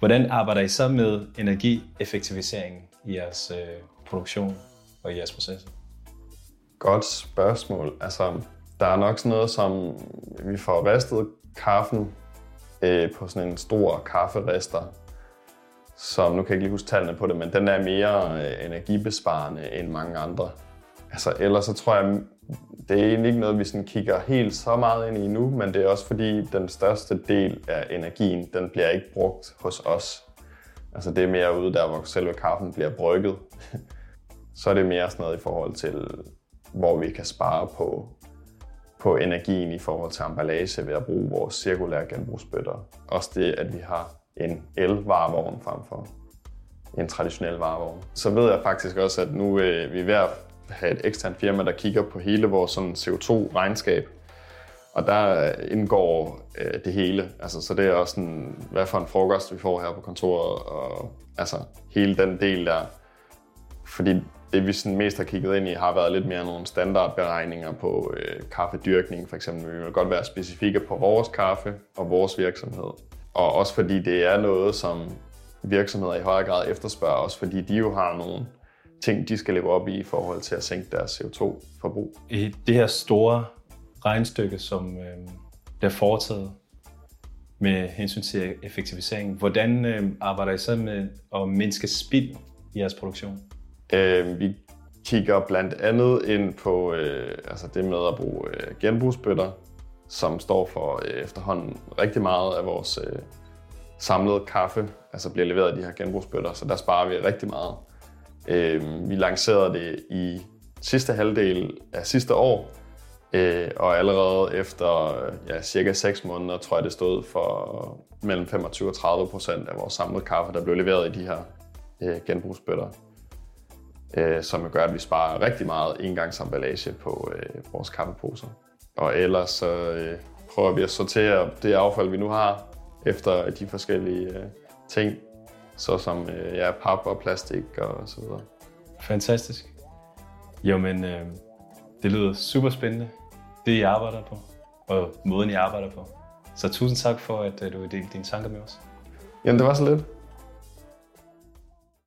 Hvordan arbejder I så med energieffektivisering i jeres øh, produktion og i jeres processer? Godt spørgsmål. Altså, der er nok sådan noget som, vi får ristet kaffen øh, på sådan en stor kafferister, som nu kan jeg ikke lige huske tallene på det, men den er mere øh, energibesparende end mange andre. Altså, ellers så tror jeg, det er egentlig ikke noget, vi sådan kigger helt så meget ind i nu, men det er også fordi, den største del af energien, den bliver ikke brugt hos os. Altså det er mere ude der, hvor selve kaffen bliver brygget. så er det mere sådan noget i forhold til, hvor vi kan spare på, på energien i forhold til emballage ved at bruge vores cirkulære genbrugsbøtter. Også det, at vi har en el-varevogn frem for en traditionel varevogn. Så ved jeg faktisk også, at nu øh, vi er ved at have et eksternt firma, der kigger på hele vores sådan, CO2-regnskab. Og der indgår øh, det hele. Altså, så det er også sådan, hvad for en frokost vi får her på kontoret, og altså hele den del der. Fordi det vi sådan mest har kigget ind i, har været lidt mere nogle standardberegninger på øh, kaffedyrkning for eksempel. Vi vil godt være specifikke på vores kaffe og vores virksomhed. Og også fordi det er noget, som virksomheder i højere grad efterspørger, også fordi de jo har nogle ting, de skal leve op i i forhold til at sænke deres CO2-forbrug. I det her store regnstykke, som øh, bliver foretaget med hensyn til effektivisering, hvordan øh, arbejder I så med at mindske spild i jeres produktion? Øh, vi kigger blandt andet ind på øh, altså det med at bruge øh, genbrugsbøtter, som står for øh, efterhånden rigtig meget af vores øh, samlede kaffe, altså bliver leveret i de her genbrugsbøtter, så der sparer vi rigtig meget. Øh, vi lancerede det i sidste halvdel af sidste år, øh, og allerede efter ja, cirka 6 måneder, tror jeg det stod for mellem 25 og 30 procent af vores samlede kaffe, der blev leveret i de her øh, genbrugsbøtter. Øh, som gør, at vi sparer rigtig meget engangsemballage på øh, vores kaffeposer. Og ellers så øh, prøver vi at sortere det affald, vi nu har, efter de forskellige øh, ting, såsom øh, ja, pap og plastik og så videre. Fantastisk. Jo, men øh, det lyder super spændende, det I arbejder på, og måden I arbejder på. Så tusind tak for, at øh, du delte dine tanker med os. Jamen, det var så lidt.